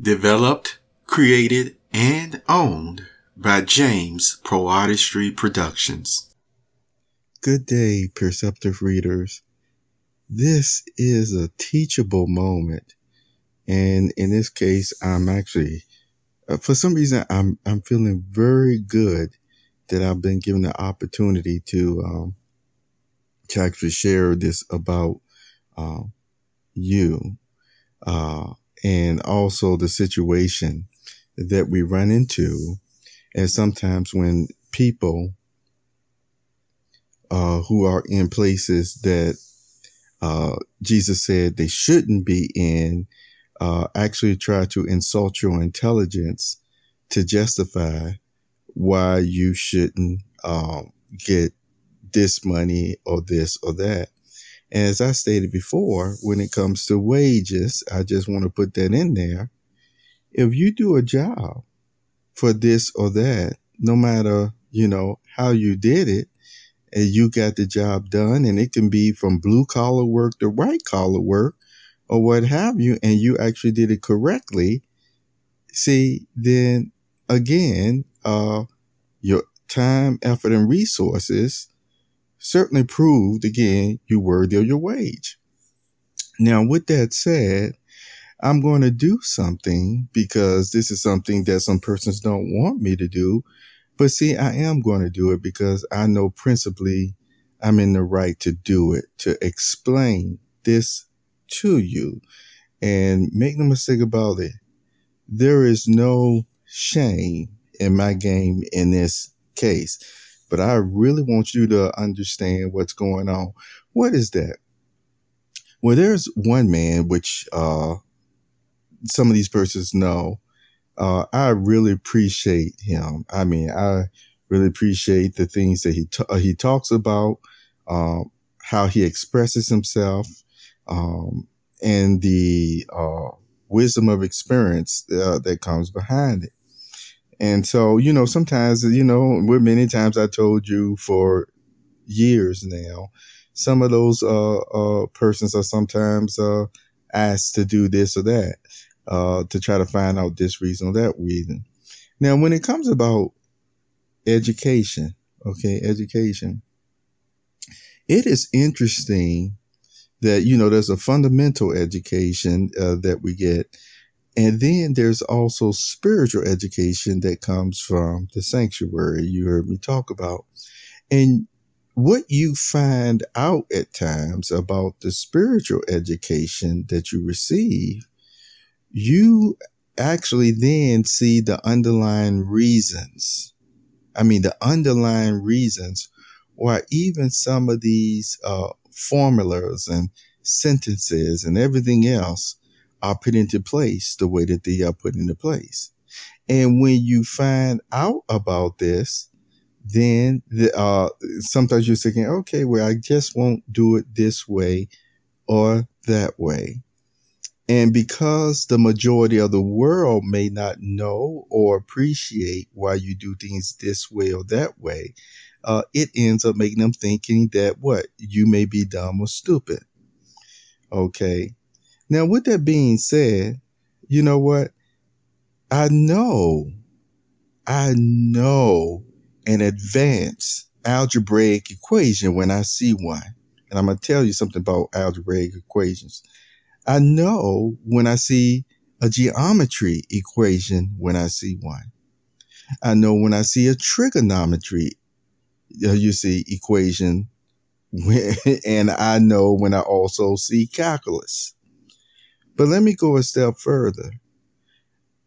Developed, created, and owned by James Poe Artistry Productions. Good day, perceptive readers. This is a teachable moment. And in this case, I'm actually, uh, for some reason, I'm, I'm feeling very good that I've been given the opportunity to, um, to actually share this about, uh, you. Uh, and also the situation that we run into. And sometimes when people uh, who are in places that uh, Jesus said they shouldn't be in uh, actually try to insult your intelligence to justify why you shouldn't um, get this money or this or that. As I stated before, when it comes to wages, I just want to put that in there. If you do a job for this or that, no matter, you know, how you did it, and you got the job done, and it can be from blue collar work to white collar work or what have you, and you actually did it correctly, see, then again, uh, your time, effort, and resources certainly proved again you worthy of your wage. Now, with that said, I'm going to do something because this is something that some persons don't want me to do. But see, I am going to do it because I know principally I'm in the right to do it, to explain this to you. And make no mistake about it, there is no shame in my game in this case but I really want you to understand what's going on. What is that? Well, there's one man which uh, some of these persons know. Uh, I really appreciate him. I mean, I really appreciate the things that he t- uh, he talks about, uh, how he expresses himself, um, and the uh, wisdom of experience uh, that comes behind it. And so, you know, sometimes, you know, many times I told you for years now, some of those uh, uh, persons are sometimes uh, asked to do this or that uh, to try to find out this reason or that reason. Now, when it comes about education, okay, education, it is interesting that, you know, there's a fundamental education uh, that we get and then there's also spiritual education that comes from the sanctuary you heard me talk about. And what you find out at times about the spiritual education that you receive, you actually then see the underlying reasons. I mean, the underlying reasons why even some of these uh, formulas and sentences and everything else are put into place the way that they are put into place. And when you find out about this, then the, uh, sometimes you're thinking, okay, well, I just won't do it this way or that way. And because the majority of the world may not know or appreciate why you do things this way or that way, uh, it ends up making them thinking that what you may be dumb or stupid. Okay. Now, with that being said, you know what? I know, I know an advanced algebraic equation when I see one. And I'm going to tell you something about algebraic equations. I know when I see a geometry equation when I see one. I know when I see a trigonometry, uh, you see equation, and I know when I also see calculus. But let me go a step further.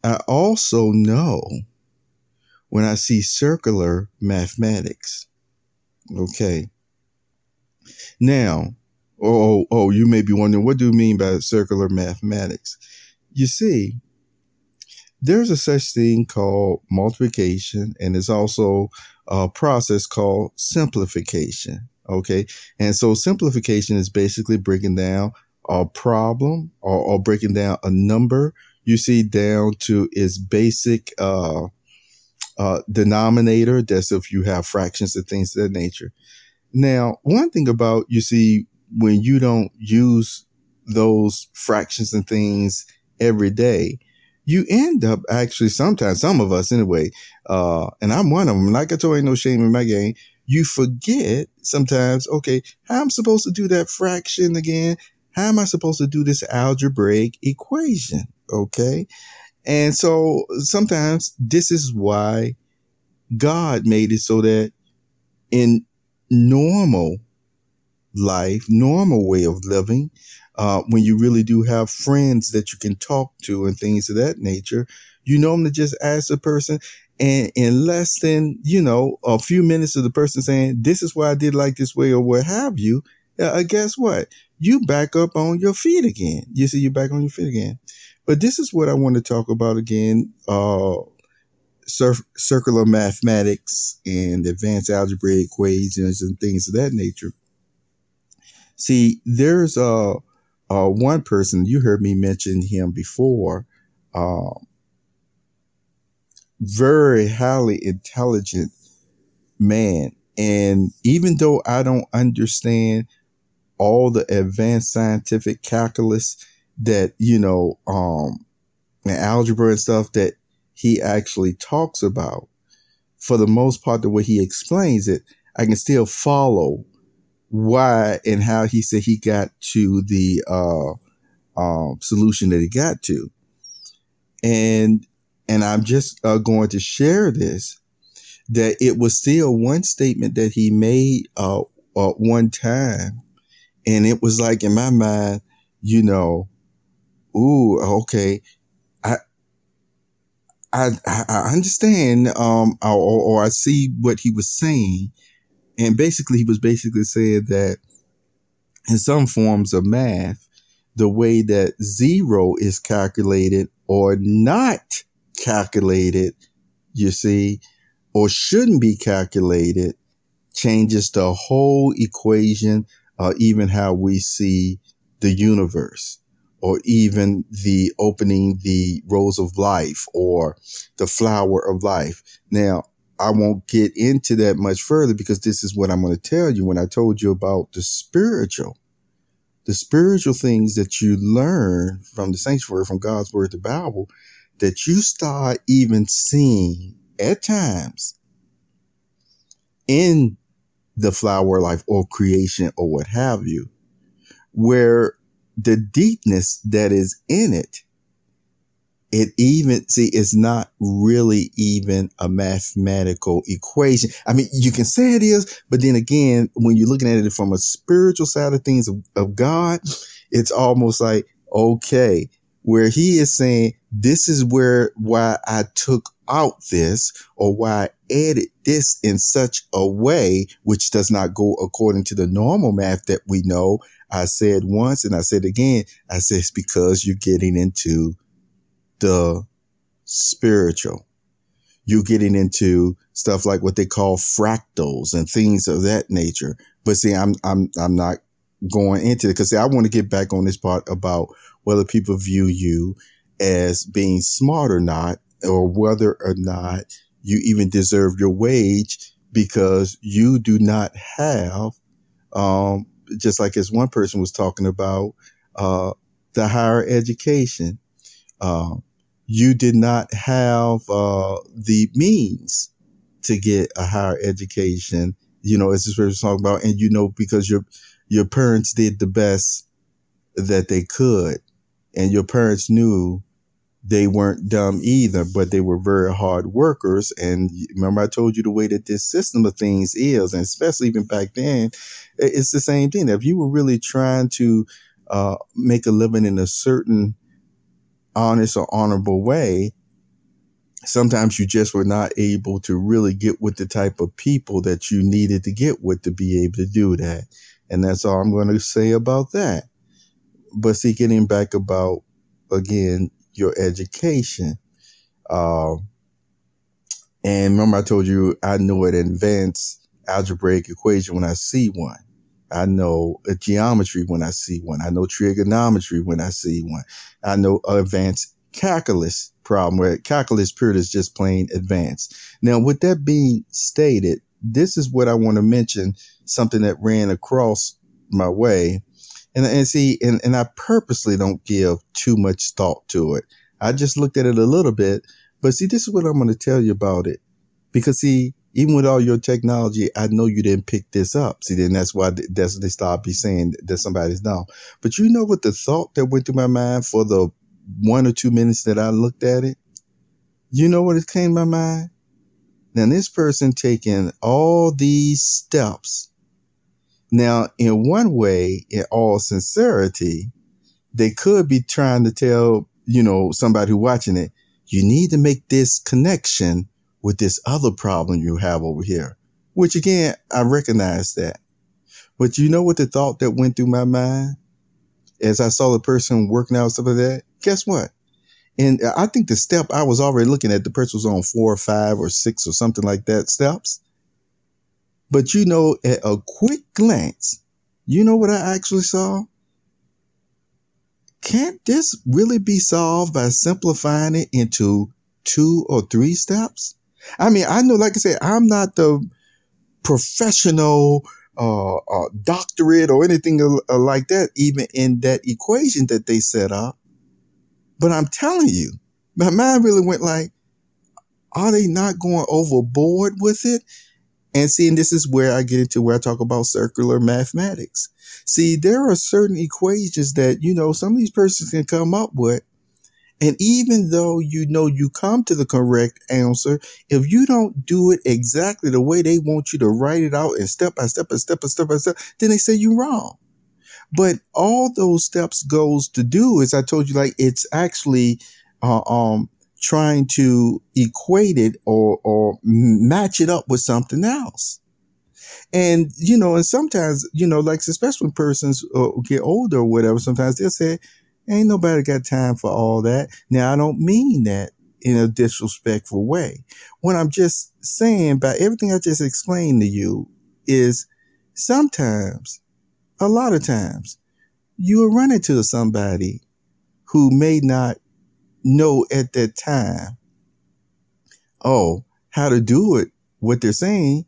I also know when I see circular mathematics. Okay. Now, oh, oh, oh, you may be wondering, what do you mean by circular mathematics? You see, there's a such thing called multiplication, and there's also a process called simplification. Okay. And so simplification is basically breaking down a problem or, or breaking down a number, you see down to its basic uh, uh, denominator. That's if you have fractions and things of that nature. Now, one thing about you see when you don't use those fractions and things every day, you end up actually sometimes, some of us anyway, uh, and I'm one of them, like I told you, no shame in my game. You forget sometimes, okay, how I'm supposed to do that fraction again? How am I supposed to do this algebraic equation? Okay. And so sometimes this is why God made it so that in normal life, normal way of living, uh, when you really do have friends that you can talk to and things of that nature, you normally just ask the person, and in less than you know a few minutes of the person saying, "This is why I did like this way" or what have you, uh, guess what? You back up on your feet again. You see, you back on your feet again. But this is what I want to talk about again. Uh, cir- circular mathematics and advanced algebra equations and things of that nature. See, there's a, a one person you heard me mention him before. Uh, very highly intelligent man, and even though I don't understand all the advanced scientific calculus that you know, um, and algebra and stuff that he actually talks about, for the most part, the way he explains it, I can still follow why and how he said he got to the uh, um, solution that he got to. And and I'm just uh, going to share this that it was still one statement that he made uh, uh, one time, and it was like in my mind, you know, ooh, okay, I I I understand, um, or, or I see what he was saying, and basically, he was basically saying that in some forms of math, the way that zero is calculated or not calculated, you see, or shouldn't be calculated, changes the whole equation, uh, even how we see the universe, or even the opening the rose of life or the flower of life. Now, I won't get into that much further because this is what I'm going to tell you when I told you about the spiritual. The spiritual things that you learn from the sanctuary, from God's word, the Bible, that you start even seeing at times in the flower life or creation or what have you, where the deepness that is in it it even see it's not really even a mathematical equation. I mean you can say it is but then again when you're looking at it from a spiritual side of things of, of god it's almost like okay where he is saying this is where why i took out this or why added this in such a way which does not go according to the normal math that we know i said once and i said again i said it's because you're getting into the spiritual. You're getting into stuff like what they call fractals and things of that nature. But see, I'm I'm I'm not going into it because I want to get back on this part about whether people view you as being smart or not, or whether or not you even deserve your wage because you do not have, um, just like as one person was talking about, uh, the higher education. Um, you did not have uh, the means to get a higher education. You know, as this person was talking about, and you know because your your parents did the best that they could, and your parents knew they weren't dumb either, but they were very hard workers. And remember, I told you the way that this system of things is, and especially even back then, it's the same thing. If you were really trying to uh, make a living in a certain honest or honorable way, sometimes you just were not able to really get with the type of people that you needed to get with to be able to do that. And that's all I'm going to say about that. But see, getting back about again your education. Uh, and remember, I told you I know an advanced algebraic equation when I see one. I know a geometry when I see one. I know trigonometry when I see one. I know advanced calculus problem where calculus period is just plain advanced. Now, with that being stated, this is what I want to mention something that ran across my way. And, and see, and, and I purposely don't give too much thought to it. I just looked at it a little bit. But see, this is what I'm going to tell you about it. Because see, even with all your technology, I know you didn't pick this up. See, then that's why that's they start be saying that somebody's down. But you know what the thought that went through my mind for the one or two minutes that I looked at it? You know what it came to my mind? Now this person taking all these steps. Now, in one way, in all sincerity, they could be trying to tell, you know, somebody who watching it, you need to make this connection with this other problem you have over here. Which again, I recognize that. But you know what the thought that went through my mind as I saw the person working out stuff like that? Guess what? And I think the step I was already looking at, the person was on four or five or six or something like that steps. But you know, at a quick glance, you know what I actually saw? Can't this really be solved by simplifying it into two or three steps? I mean, I know, like I said, I'm not the professional uh, uh, doctorate or anything uh, like that, even in that equation that they set up. But I'm telling you, my mind really went like, are they not going overboard with it? And seeing this is where I get into where I talk about circular mathematics. See, there are certain equations that, you know, some of these persons can come up with and even though you know you come to the correct answer, if you don't do it exactly the way they want you to write it out and step by step and step by step by step, then they say you're wrong. But all those steps goes to do is I told you like it's actually uh, um trying to equate it or or match it up with something else. And you know, and sometimes you know, like especially when persons uh, get older or whatever, sometimes they'll say, Ain't nobody got time for all that. Now, I don't mean that in a disrespectful way. What I'm just saying by everything I just explained to you is sometimes, a lot of times, you will run into somebody who may not know at that time, oh, how to do it, what they're saying,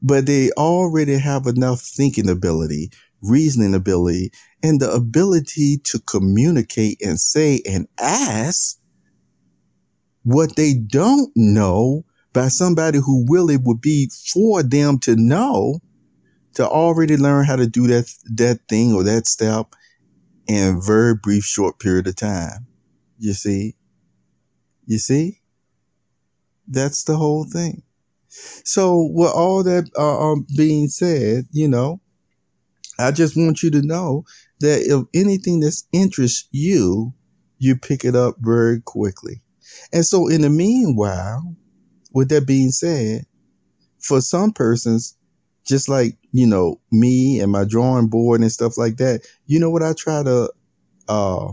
but they already have enough thinking ability, reasoning ability, and the ability to communicate and say and ask what they don't know by somebody who really would be for them to know to already learn how to do that that thing or that step in a very brief short period of time you see? You see? That's the whole thing. So with all that uh, um, being said you know i just want you to know that if anything that interests you, you pick it up very quickly. And so, in the meanwhile, with that being said, for some persons, just like, you know, me and my drawing board and stuff like that, you know what I try to uh,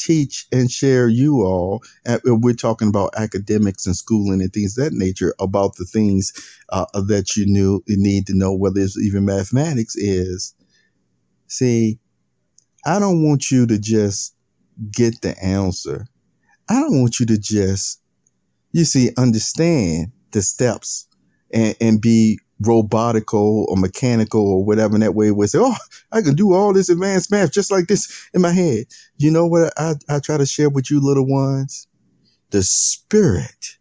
teach and share you all. we're talking about academics and schooling and things that nature about the things uh, that you knew you need to know, whether it's even mathematics is See, I don't want you to just get the answer. I don't want you to just, you see, understand the steps and, and be robotical or mechanical or whatever that way where say, oh, I can do all this advanced math just like this in my head. You know what I, I try to share with you little ones? The spirit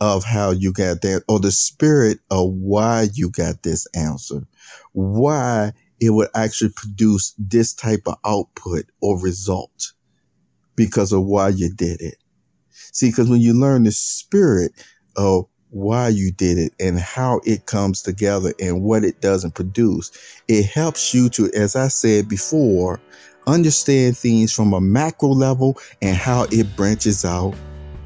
of how you got that or the spirit of why you got this answer. Why it would actually produce this type of output or result because of why you did it. See, because when you learn the spirit of why you did it and how it comes together and what it doesn't produce, it helps you to, as I said before, understand things from a macro level and how it branches out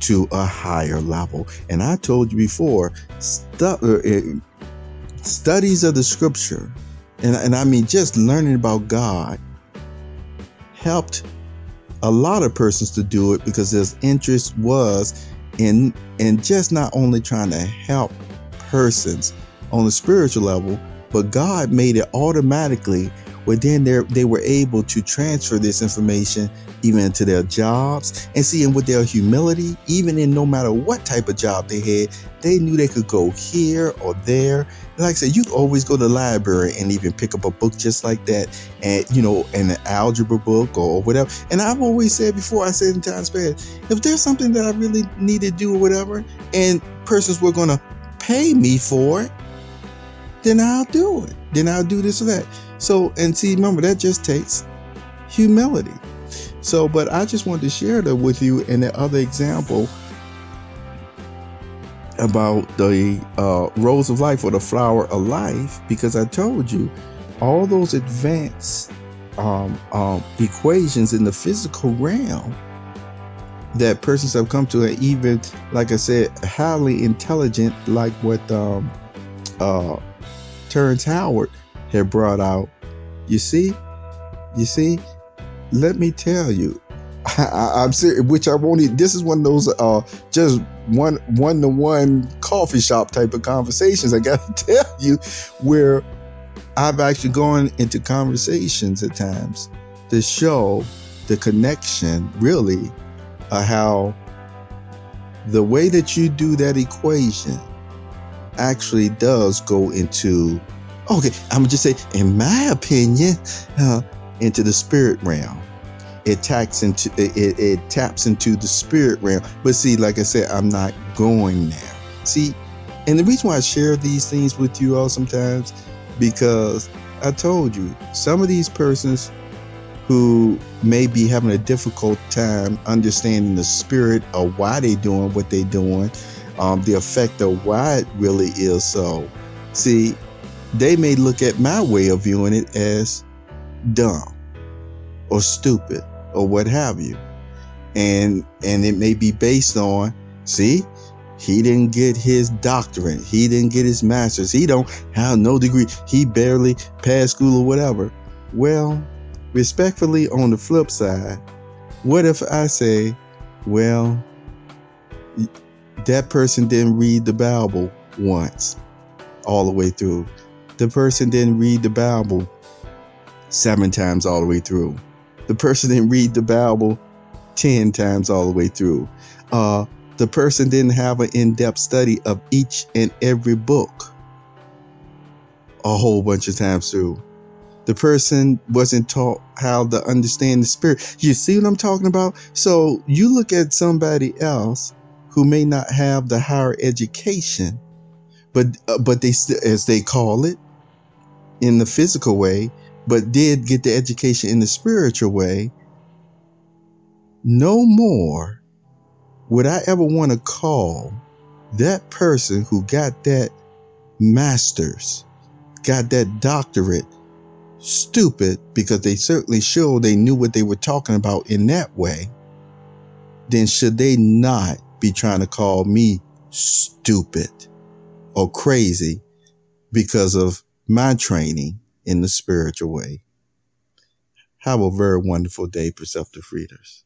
to a higher level. And I told you before, stu- uh, studies of the scripture and, and I mean just learning about God helped a lot of persons to do it because their interest was in in just not only trying to help persons on the spiritual level, but God made it automatically but then they were able to transfer this information even into their jobs and see and with their humility even in no matter what type of job they had they knew they could go here or there. And like i said you always go to the library and even pick up a book just like that and you know an algebra book or whatever. And i've always said before i said in times past if there's something that i really need to do or whatever and persons were going to pay me for it then i'll do it then i'll do this or that so, and see, remember, that just takes humility. So, but I just wanted to share that with you in the other example about the uh, rose of life or the flower of life, because I told you all those advanced um, um, equations in the physical realm that persons have come to, and even, like I said, highly intelligent, like what um, uh, Terrence Howard had brought out. You see, you see, let me tell you, I, am serious. Which I won't. This is one of those uh, just one one to one coffee shop type of conversations. I got to tell you, where I've actually gone into conversations at times to show the connection, really, uh, how the way that you do that equation actually does go into Okay, I'm gonna just say, in my opinion, uh, into the spirit realm. It taps into it, it, it taps into the spirit realm. But see, like I said, I'm not going there. See, and the reason why I share these things with you all sometimes, because I told you, some of these persons who may be having a difficult time understanding the spirit of why they're doing what they're doing, um, the effect of why it really is so. See, they may look at my way of viewing it as dumb or stupid or what have you. And and it may be based on, see, he didn't get his doctorate, he didn't get his master's, he don't have no degree, he barely passed school or whatever. Well, respectfully on the flip side, what if I say, well, that person didn't read the Bible once all the way through the person didn't read the Bible seven times all the way through. The person didn't read the Bible 10 times all the way through. Uh, the person didn't have an in depth study of each and every book a whole bunch of times through. The person wasn't taught how to understand the spirit. You see what I'm talking about? So you look at somebody else who may not have the higher education, but uh, but they as they call it, in the physical way, but did get the education in the spiritual way, no more would I ever want to call that person who got that master's, got that doctorate, stupid because they certainly showed they knew what they were talking about in that way, then should they not be trying to call me stupid or crazy because of my training in the spiritual way. Have a very wonderful day, Perceptive Readers.